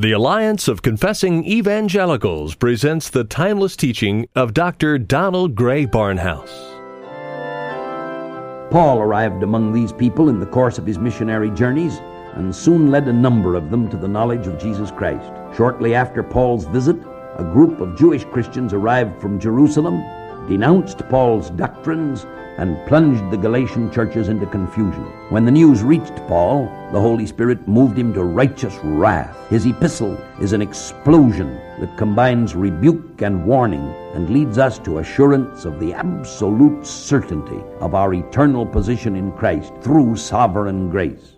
The Alliance of Confessing Evangelicals presents the timeless teaching of Dr. Donald Grey Barnhouse. Paul arrived among these people in the course of his missionary journeys and soon led a number of them to the knowledge of Jesus Christ. Shortly after Paul's visit, a group of Jewish Christians arrived from Jerusalem, denounced Paul's doctrines, and plunged the Galatian churches into confusion. When the news reached Paul, the Holy Spirit moved him to righteous wrath. His epistle is an explosion that combines rebuke and warning and leads us to assurance of the absolute certainty of our eternal position in Christ through sovereign grace.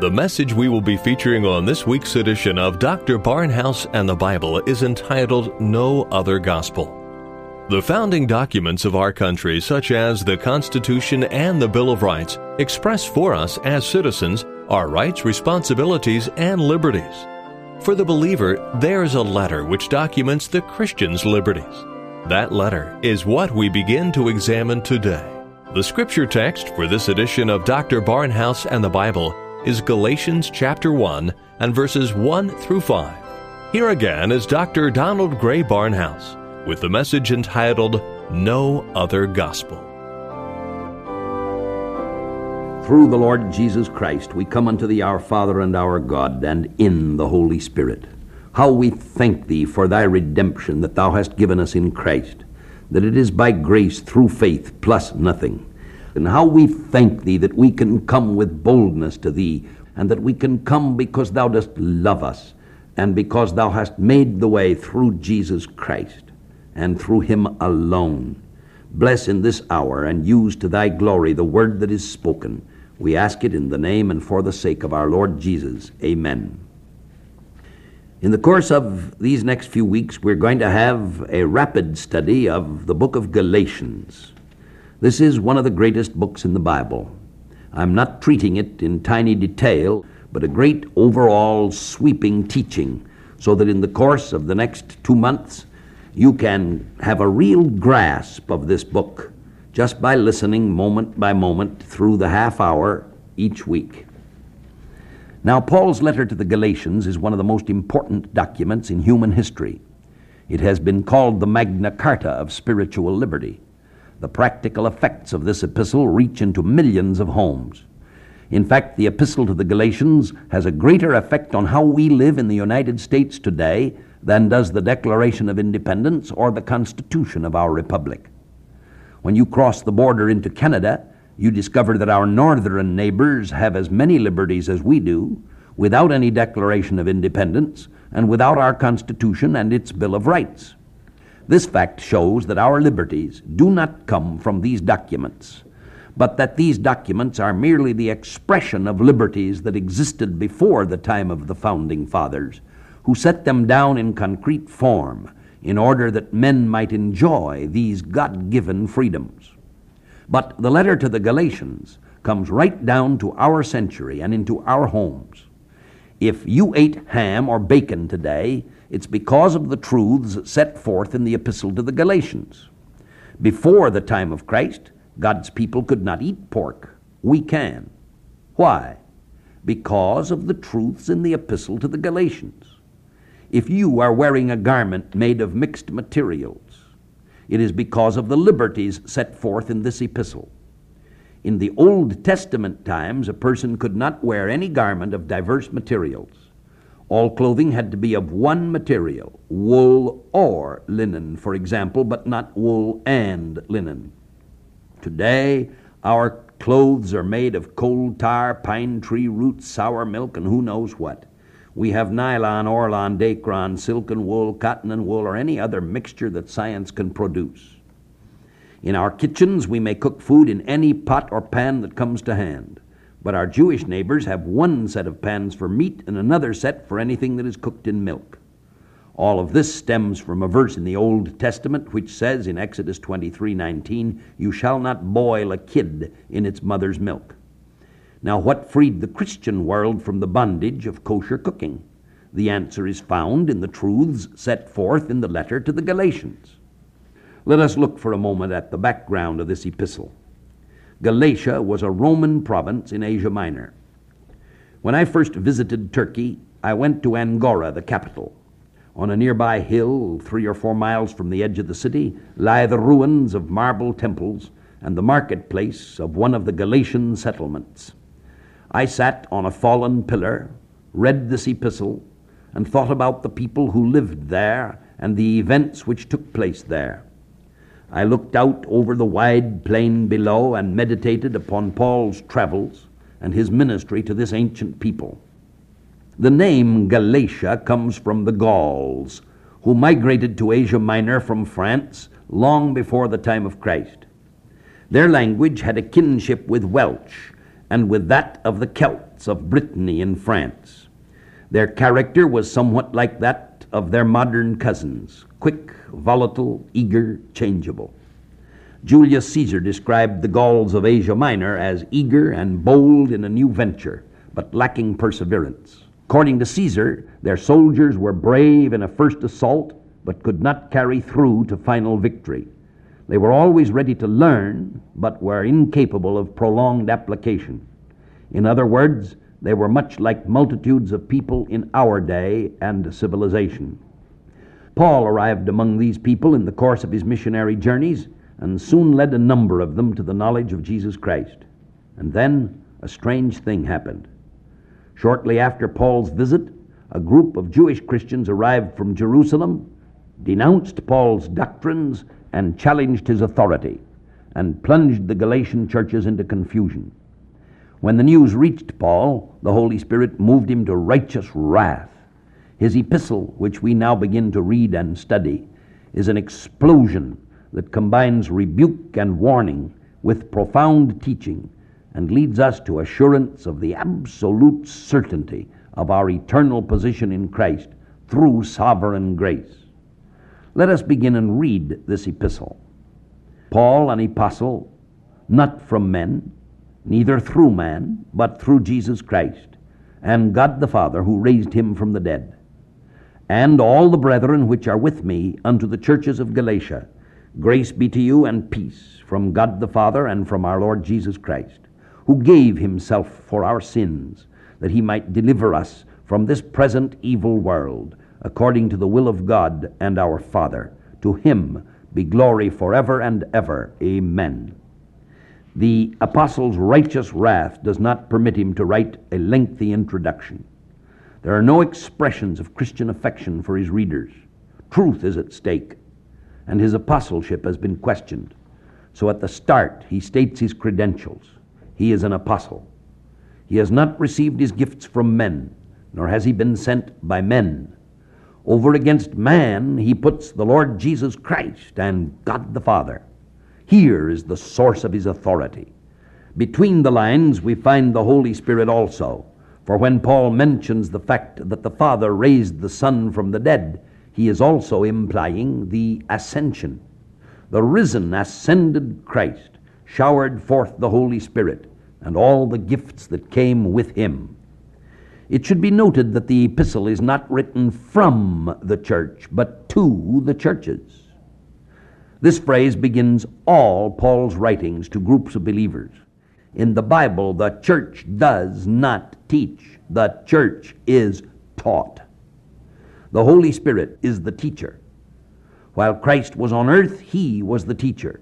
The message we will be featuring on this week's edition of Dr. Barnhouse and the Bible is entitled No Other Gospel. The founding documents of our country, such as the Constitution and the Bill of Rights, express for us as citizens our rights, responsibilities, and liberties. For the believer, there is a letter which documents the Christian's liberties. That letter is what we begin to examine today. The scripture text for this edition of Dr. Barnhouse and the Bible is Galatians chapter 1 and verses 1 through 5. Here again is Dr. Donald Grey Barnhouse with the message entitled No Other Gospel. Through the Lord Jesus Christ, we come unto thee, our Father and our God, and in the Holy Spirit. How we thank thee for thy redemption that thou hast given us in Christ, that it is by grace through faith plus nothing. And how we thank thee that we can come with boldness to thee, and that we can come because thou dost love us, and because thou hast made the way through Jesus Christ, and through him alone. Bless in this hour and use to thy glory the word that is spoken. We ask it in the name and for the sake of our Lord Jesus. Amen. In the course of these next few weeks, we're going to have a rapid study of the book of Galatians. This is one of the greatest books in the Bible. I'm not treating it in tiny detail, but a great overall sweeping teaching, so that in the course of the next two months, you can have a real grasp of this book just by listening moment by moment through the half hour each week. Now, Paul's letter to the Galatians is one of the most important documents in human history. It has been called the Magna Carta of spiritual liberty. The practical effects of this epistle reach into millions of homes. In fact, the epistle to the Galatians has a greater effect on how we live in the United States today than does the Declaration of Independence or the Constitution of our Republic. When you cross the border into Canada, you discover that our northern neighbors have as many liberties as we do, without any Declaration of Independence, and without our Constitution and its Bill of Rights. This fact shows that our liberties do not come from these documents, but that these documents are merely the expression of liberties that existed before the time of the founding fathers, who set them down in concrete form in order that men might enjoy these God given freedoms. But the letter to the Galatians comes right down to our century and into our homes. If you ate ham or bacon today, it's because of the truths set forth in the epistle to the Galatians. Before the time of Christ, God's people could not eat pork. We can. Why? Because of the truths in the epistle to the Galatians. If you are wearing a garment made of mixed materials, It is because of the liberties set forth in this epistle. In the Old Testament times, a person could not wear any garment of diverse materials. All clothing had to be of one material, wool or linen, for example, but not wool and linen. Today, our clothes are made of coal tar, pine tree roots, sour milk, and who knows what. We have nylon, orlon, dacron, silk and wool, cotton and wool, or any other mixture that science can produce. In our kitchens, we may cook food in any pot or pan that comes to hand. But our Jewish neighbors have one set of pans for meat and another set for anything that is cooked in milk. All of this stems from a verse in the Old Testament which says in Exodus 23:19, "You shall not boil a kid in its mother's milk." Now, what freed the Christian world from the bondage of kosher cooking? The answer is found in the truths set forth in the letter to the Galatians. Let us look for a moment at the background of this epistle. Galatia was a Roman province in Asia Minor. When I first visited Turkey, I went to Angora, the capital. On a nearby hill, three or four miles from the edge of the city, lie the ruins of marble temples and the marketplace of one of the Galatian settlements. I sat on a fallen pillar, read this epistle, and thought about the people who lived there and the events which took place there. I looked out over the wide plain below and meditated upon Paul's travels and his ministry to this ancient people. The name Galatia comes from the Gauls, who migrated to Asia Minor from France long before the time of Christ. Their language had a kinship with Welsh and with that of the Celts of Brittany in France. Their character was somewhat like that of their modern cousins, quick, volatile, eager, changeable. Julius Caesar described the Gauls of Asia Minor as eager and bold in a new venture, but lacking perseverance. According to Caesar, their soldiers were brave in a first assault, but could not carry through to final victory. They were always ready to learn, but were incapable of prolonged application. In other words, they were much like multitudes of people in our day and civilization. Paul arrived among these people in the course of his missionary journeys and soon led a number of them to the knowledge of Jesus Christ. And then a strange thing happened. Shortly after Paul's visit, a group of Jewish Christians arrived from Jerusalem, denounced Paul's doctrines, and challenged his authority, and plunged the Galatian churches into confusion. When the news reached Paul, the Holy Spirit moved him to righteous wrath his epistle, which we now begin to read and study, is an explosion that combines rebuke and warning with profound teaching and leads us to assurance of the absolute certainty of our eternal position in Christ through sovereign grace. Let us begin and read this epistle. Paul, an apostle, not from men, neither through man, but through Jesus Christ, and God the Father, who raised him from the dead and all the brethren which are with me unto the churches of Galatia. Grace be to you and peace from God the Father and from our Lord Jesus Christ, who gave himself for our sins, that he might deliver us from this present evil world, according to the will of God and our Father. To him be glory forever and ever. Amen. The apostle's righteous wrath does not permit him to write a lengthy introduction. There are no expressions of Christian affection for his readers. Truth is at stake, and his apostleship has been questioned. So at the start, he states his credentials. He is an apostle. He has not received his gifts from men, nor has he been sent by men. Over against man, he puts the Lord Jesus Christ and God the Father. Here is the source of his authority. Between the lines, we find the Holy Spirit also. For when Paul mentions the fact that the Father raised the Son from the dead, he is also implying the ascension. The risen, ascended Christ showered forth the Holy Spirit and all the gifts that came with him. It should be noted that the epistle is not written from the church, but to the churches. This phrase begins all Paul's writings to groups of believers. In the Bible, the church does not teach, the church is taught. The Holy Spirit is the teacher. While Christ was on earth, he was the teacher.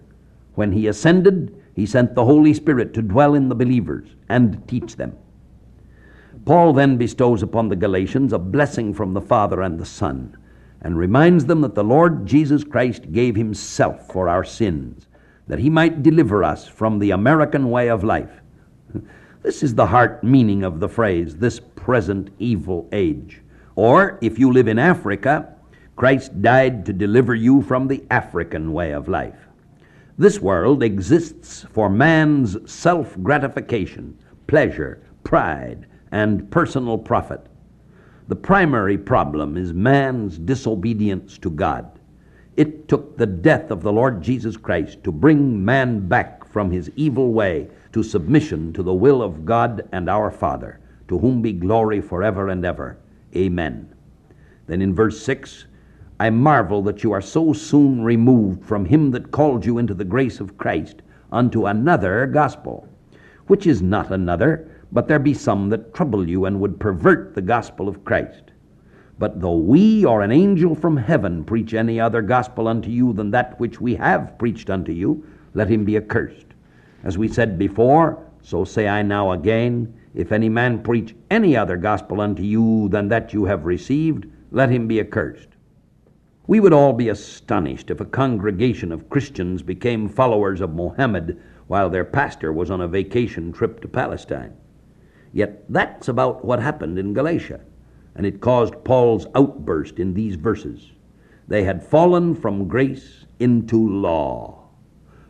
When he ascended, he sent the Holy Spirit to dwell in the believers and teach them. Paul then bestows upon the Galatians a blessing from the Father and the Son and reminds them that the Lord Jesus Christ gave himself for our sins, that he might deliver us from the American way of life. This is the heart meaning of the phrase, this present evil age. Or, if you live in Africa, Christ died to deliver you from the African way of life. This world exists for man's self gratification, pleasure, pride, and personal profit. The primary problem is man's disobedience to God. It took the death of the Lord Jesus Christ to bring man back from his evil way to submission to the will of God and our Father, to whom be glory forever and ever. Amen. Then in verse 6, I marvel that you are so soon removed from him that called you into the grace of Christ unto another gospel, which is not another, but there be some that trouble you and would pervert the gospel of Christ. But though we or an angel from heaven preach any other gospel unto you than that which we have preached unto you, let him be accursed. As we said before, so say I now again, if any man preach any other gospel unto you than that you have received, let him be accursed. We would all be astonished if a congregation of Christians became followers of Mohammed while their pastor was on a vacation trip to Palestine. Yet that's about what happened in Galatia, and it caused Paul's outburst in these verses. They had fallen from grace into law.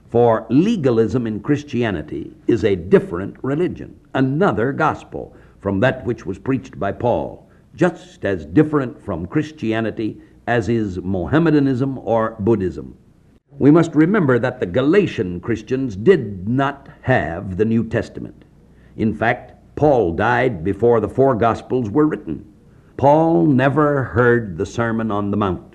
For legalism in Christianity is a different religion, another gospel from that which was preached by Paul, just as different from Christianity as is Mohammedanism or Buddhism. We must remember that the Galatian Christians did not have the New Testament. In fact, Paul died before the four Gospels were written. Paul never heard the Sermon on the Mount,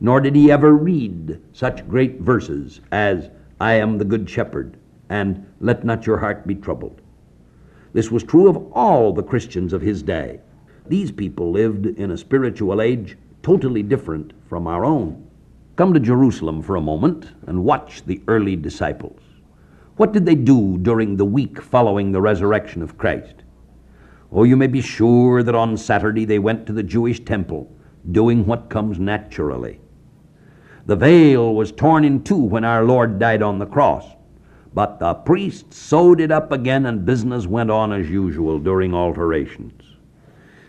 nor did he ever read such great verses as, I am the Good Shepherd, and Let not your heart be troubled. This was true of all the Christians of his day. These people lived in a spiritual age totally different from our own. Come to Jerusalem for a moment and watch the early disciples. What did they do during the week following the resurrection of Christ? Oh, you may be sure that on Saturday they went to the Jewish temple, doing what comes naturally. The veil was torn in two when our Lord died on the cross, but the priest sewed it up again and business went on as usual during alterations.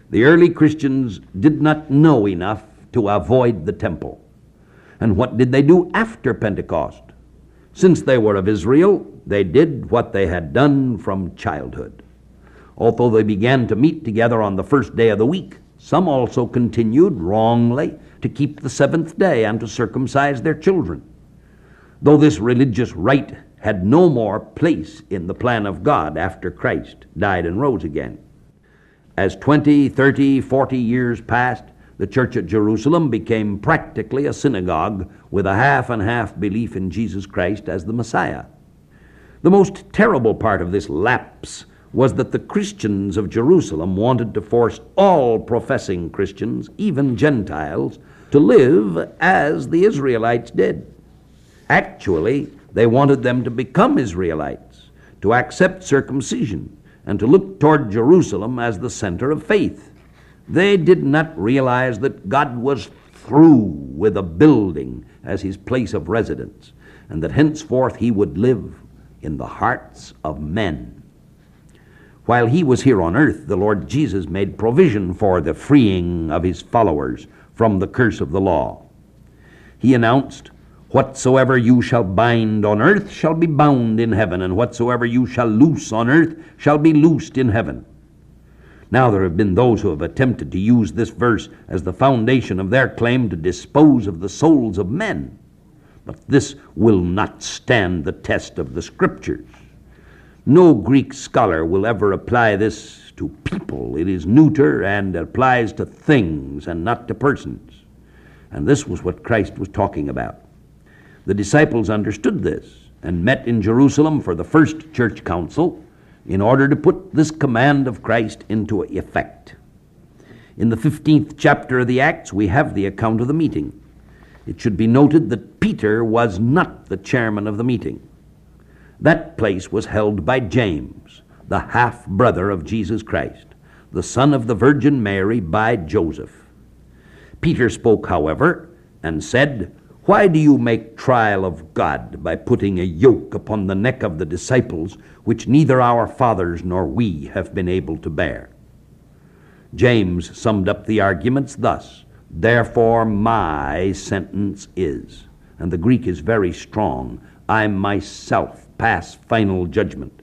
The early Christians did not know enough to avoid the temple. And what did they do after Pentecost? Since they were of Israel, they did what they had done from childhood. Although they began to meet together on the first day of the week, some also continued wrongly to keep the seventh day and to circumcise their children. Though this religious rite had no more place in the plan of God after Christ died and rose again. As 20, 30, 40 years passed, the church at Jerusalem became practically a synagogue with a half and half belief in Jesus Christ as the Messiah. The most terrible part of this lapse was that the Christians of Jerusalem wanted to force all professing Christians, even Gentiles, to live as the Israelites did. Actually, they wanted them to become Israelites, to accept circumcision, and to look toward Jerusalem as the center of faith. They did not realize that God was through with a building as his place of residence, and that henceforth he would live in the hearts of men. While he was here on earth, the Lord Jesus made provision for the freeing of his followers from the curse of the law. He announced, Whatsoever you shall bind on earth shall be bound in heaven, and whatsoever you shall loose on earth shall be loosed in heaven. Now, there have been those who have attempted to use this verse as the foundation of their claim to dispose of the souls of men. But this will not stand the test of the Scriptures. No Greek scholar will ever apply this to people. It is neuter and applies to things and not to persons. And this was what Christ was talking about. The disciples understood this and met in Jerusalem for the first church council in order to put this command of Christ into effect. In the 15th chapter of the Acts, we have the account of the meeting. It should be noted that Peter was not the chairman of the meeting. That place was held by James, the half brother of Jesus Christ, the son of the Virgin Mary by Joseph. Peter spoke, however, and said, Why do you make trial of God by putting a yoke upon the neck of the disciples, which neither our fathers nor we have been able to bear? James summed up the arguments thus Therefore, my sentence is, and the Greek is very strong, I myself pass final judgment.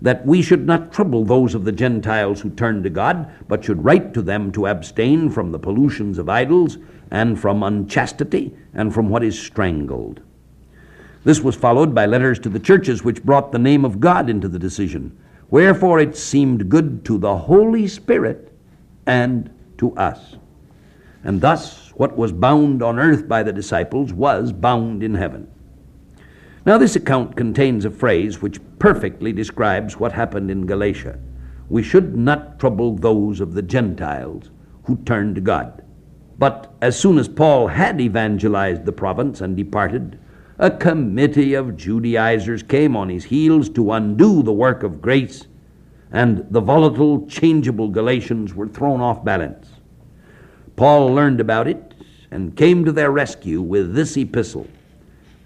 That we should not trouble those of the Gentiles who turn to God, but should write to them to abstain from the pollutions of idols, and from unchastity, and from what is strangled. This was followed by letters to the churches which brought the name of God into the decision. Wherefore it seemed good to the Holy Spirit and to us. And thus, what was bound on earth by the disciples was bound in heaven. Now, this account contains a phrase which perfectly describes what happened in Galatia. We should not trouble those of the Gentiles who turn to God. But as soon as Paul had evangelized the province and departed, a committee of Judaizers came on his heels to undo the work of grace, and the volatile, changeable Galatians were thrown off balance. Paul learned about it and came to their rescue with this epistle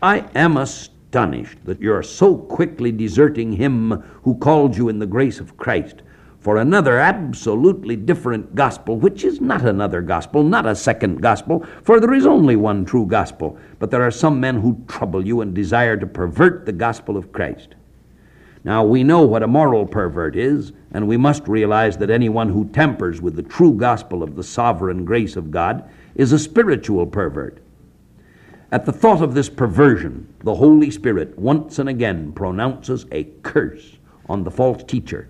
I am astonished that you are so quickly deserting him who called you in the grace of Christ for another absolutely different gospel, which is not another gospel, not a second gospel, for there is only one true gospel. But there are some men who trouble you and desire to pervert the gospel of Christ. Now, we know what a moral pervert is, and we must realize that anyone who tampers with the true gospel of the sovereign grace of God is a spiritual pervert. At the thought of this perversion, the Holy Spirit once and again pronounces a curse on the false teacher.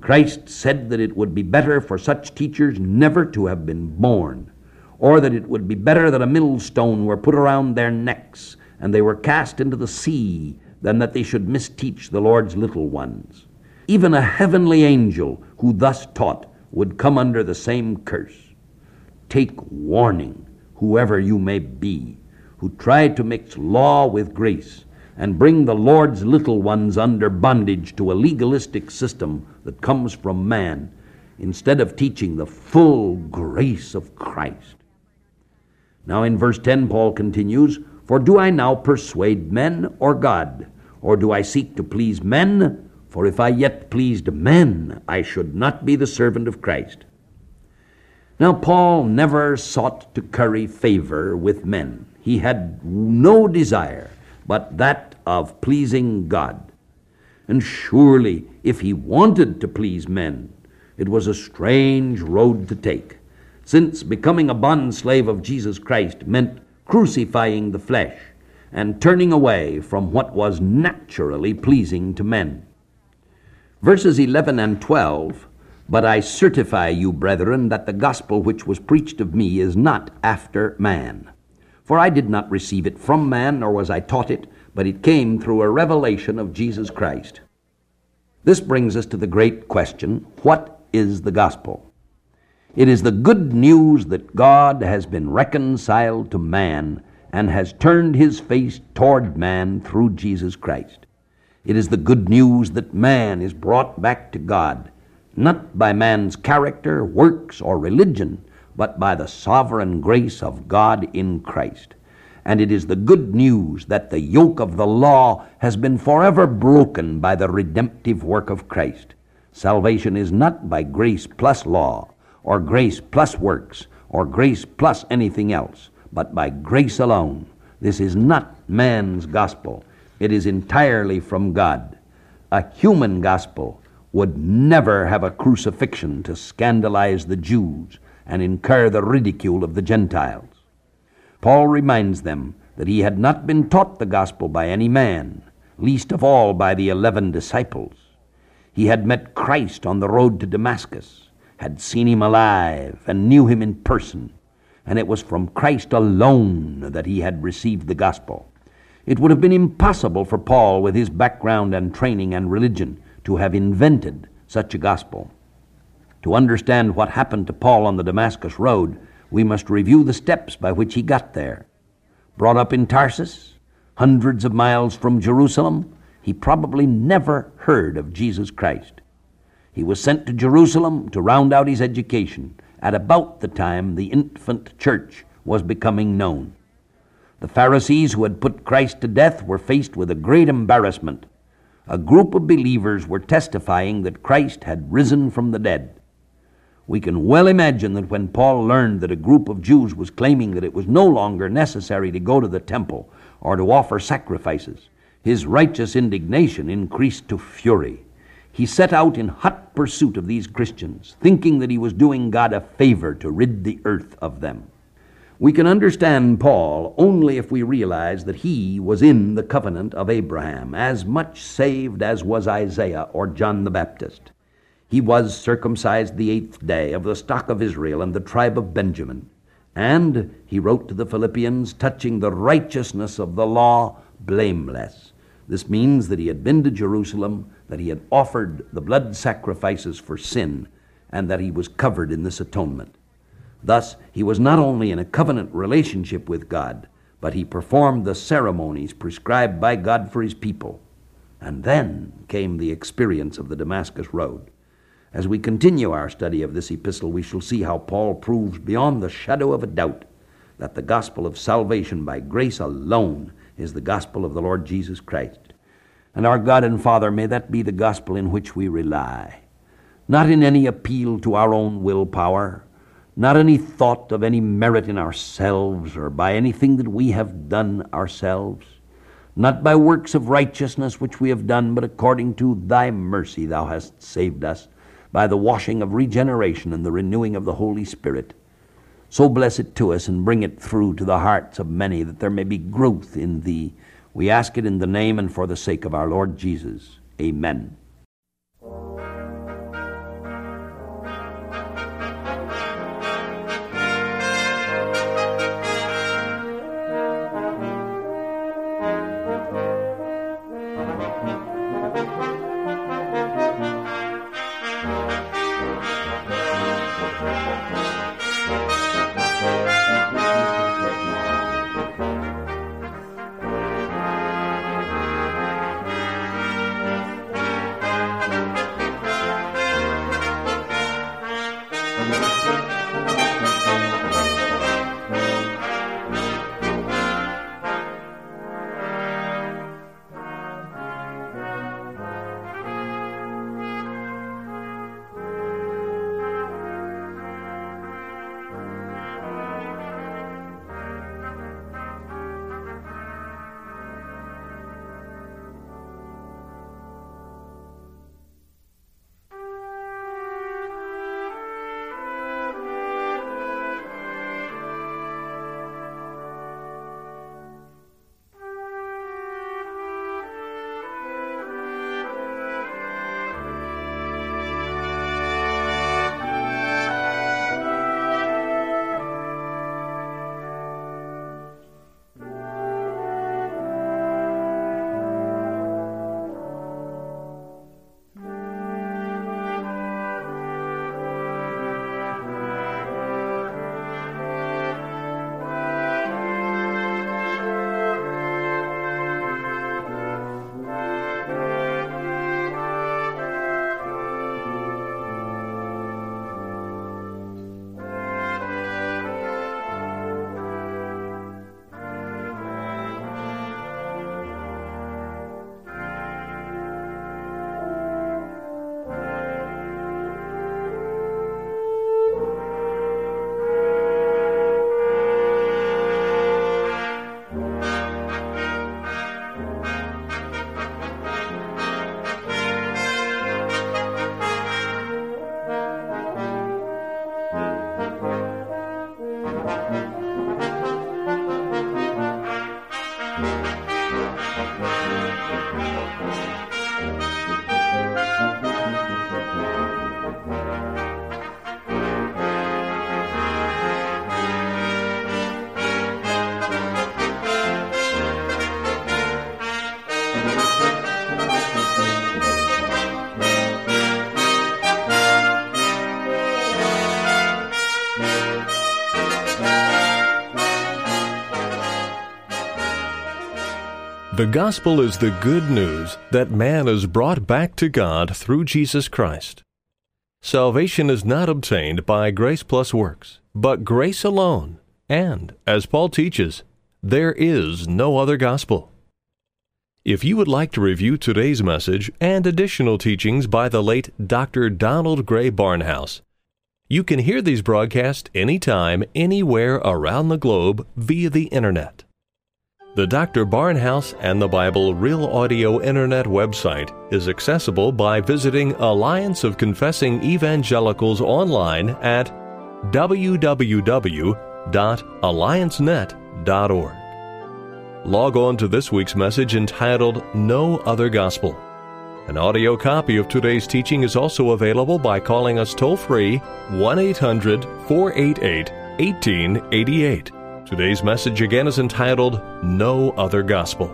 Christ said that it would be better for such teachers never to have been born, or that it would be better that a millstone were put around their necks and they were cast into the sea than that they should misteach the Lord's little ones. Even a heavenly angel who thus taught would come under the same curse. Take warning, whoever you may be, who try to mix law with grace and bring the Lord's little ones under bondage to a legalistic system that comes from man instead of teaching the full grace of Christ. Now, in verse 10, Paul continues, For do I now persuade men or God? Or do I seek to please men? For if I yet pleased men, I should not be the servant of Christ. Now, Paul never sought to curry favor with men. He had no desire but that of pleasing God. And surely, if he wanted to please men, it was a strange road to take, since becoming a bondslave of Jesus Christ meant crucifying the flesh and turning away from what was naturally pleasing to men. Verses 11 and 12 But I certify you, brethren, that the gospel which was preached of me is not after man. For I did not receive it from man, nor was I taught it, but it came through a revelation of Jesus Christ. This brings us to the great question what is the gospel? It is the good news that God has been reconciled to man and has turned his face toward man through Jesus Christ. It is the good news that man is brought back to God, not by man's character, works, or religion, but by the sovereign grace of God in Christ. And it is the good news that the yoke of the law has been forever broken by the redemptive work of Christ. Salvation is not by grace plus law, or grace plus works, or grace plus anything else but by grace alone. This is not man's gospel, it is entirely from God. A human gospel would never have a crucifixion to scandalize the Jews and incur the ridicule of the Gentiles. Paul reminds them that he had not been taught the gospel by any man, least of all by the eleven disciples. He had met Christ on the road to Damascus, had seen him alive, and knew him in person and it was from Christ alone that he had received the gospel. It would have been impossible for Paul, with his background and training and religion, to have invented such a gospel. To understand what happened to Paul on the Damascus road, we must review the steps by which he got there. Brought up in Tarsus, hundreds of miles from Jerusalem, he probably never heard of Jesus Christ. He was sent to Jerusalem to round out his education at about the time the infant church was becoming known. The Pharisees who had put Christ to death were faced with a great embarrassment. A group of believers were testifying that Christ had risen from the dead. We can well imagine that when Paul learned that a group of Jews was claiming that it was no longer necessary to go to the temple or to offer sacrifices, his righteous indignation increased to fury. He set out in hot pursuit of these Christians, thinking that he was doing God a favor to rid the earth of them. We can understand Paul only if we realize that he was in the covenant of Abraham, as much saved as was Isaiah or John the Baptist. He was circumcised the eighth day of the stock of Israel and the tribe of Benjamin. And he wrote to the Philippians touching the righteousness of the law, blameless. This means that he had been to Jerusalem, that he had offered the blood sacrifices for sin, and that he was covered in this atonement. Thus, he was not only in a covenant relationship with God, but he performed the ceremonies prescribed by God for his people. And then came the experience of the Damascus Road. As we continue our study of this epistle, we shall see how Paul proves beyond the shadow of a doubt that the gospel of salvation by grace alone is the gospel of the Lord Jesus Christ. And our God and Father, may that be the gospel in which we rely, not in any appeal to our own willpower not any thought of any merit in ourselves or by anything that we have done ourselves, not by works of righteousness which we have done, but according to thy mercy thou hast saved us by the washing of regeneration and the renewing of the Holy Spirit. So bless it to us and bring it through to the hearts of many that there may be growth in thee. We ask it in the name and for the sake of our Lord Jesus. Amen. The gospel is the good news that man is brought back to God through Jesus Christ. Salvation is not obtained by grace plus works, but grace alone, and, as Paul teaches, there is no other gospel. If you would like to review today's message and additional teachings by the late Dr. Donald Grey Barnhouse, you can hear these broadcasts anytime, anywhere around the globe via the Internet. The Dr. Barnhouse and the Bible Real Audio Internet website is accessible by visiting Alliance of Confessing Evangelicals online at www.alliancenet.org. Log on to this week's message entitled No Other Gospel. An audio copy of today's teaching is also available by calling us toll free 1 800 488 1888. Today's message again is entitled No Other Gospel,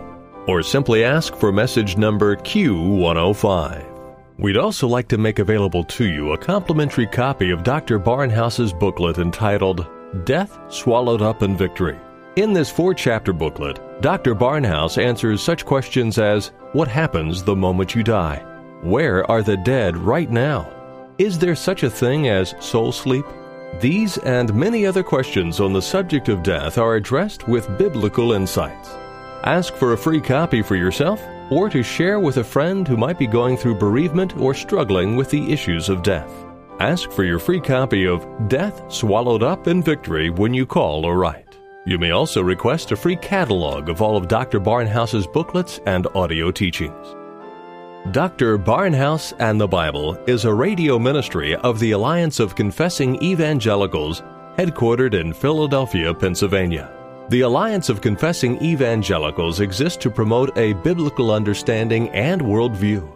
or simply ask for message number Q105. We'd also like to make available to you a complimentary copy of Dr. Barnhouse's booklet entitled Death Swallowed Up in Victory. In this four chapter booklet, Dr. Barnhouse answers such questions as What happens the moment you die? Where are the dead right now? Is there such a thing as soul sleep? These and many other questions on the subject of death are addressed with biblical insights. Ask for a free copy for yourself or to share with a friend who might be going through bereavement or struggling with the issues of death. Ask for your free copy of Death Swallowed Up in Victory when you call or write. You may also request a free catalog of all of Dr. Barnhouse's booklets and audio teachings. Dr. Barnhouse and the Bible is a radio ministry of the Alliance of Confessing Evangelicals, headquartered in Philadelphia, Pennsylvania. The Alliance of Confessing Evangelicals exists to promote a biblical understanding and worldview.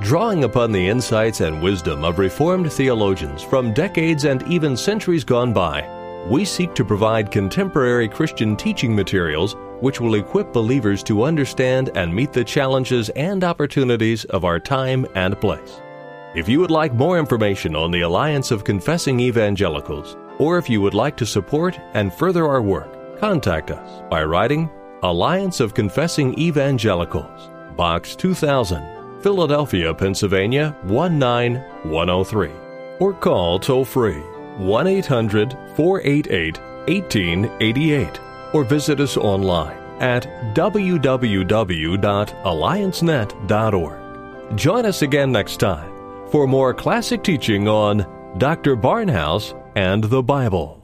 Drawing upon the insights and wisdom of Reformed theologians from decades and even centuries gone by, we seek to provide contemporary Christian teaching materials which will equip believers to understand and meet the challenges and opportunities of our time and place. If you would like more information on the Alliance of Confessing Evangelicals, or if you would like to support and further our work, contact us by writing Alliance of Confessing Evangelicals, Box 2000, Philadelphia, Pennsylvania 19103, or call toll free 1 800 488 1888 or visit us online at www.alliancenet.org. Join us again next time for more classic teaching on Dr. Barnhouse and the Bible.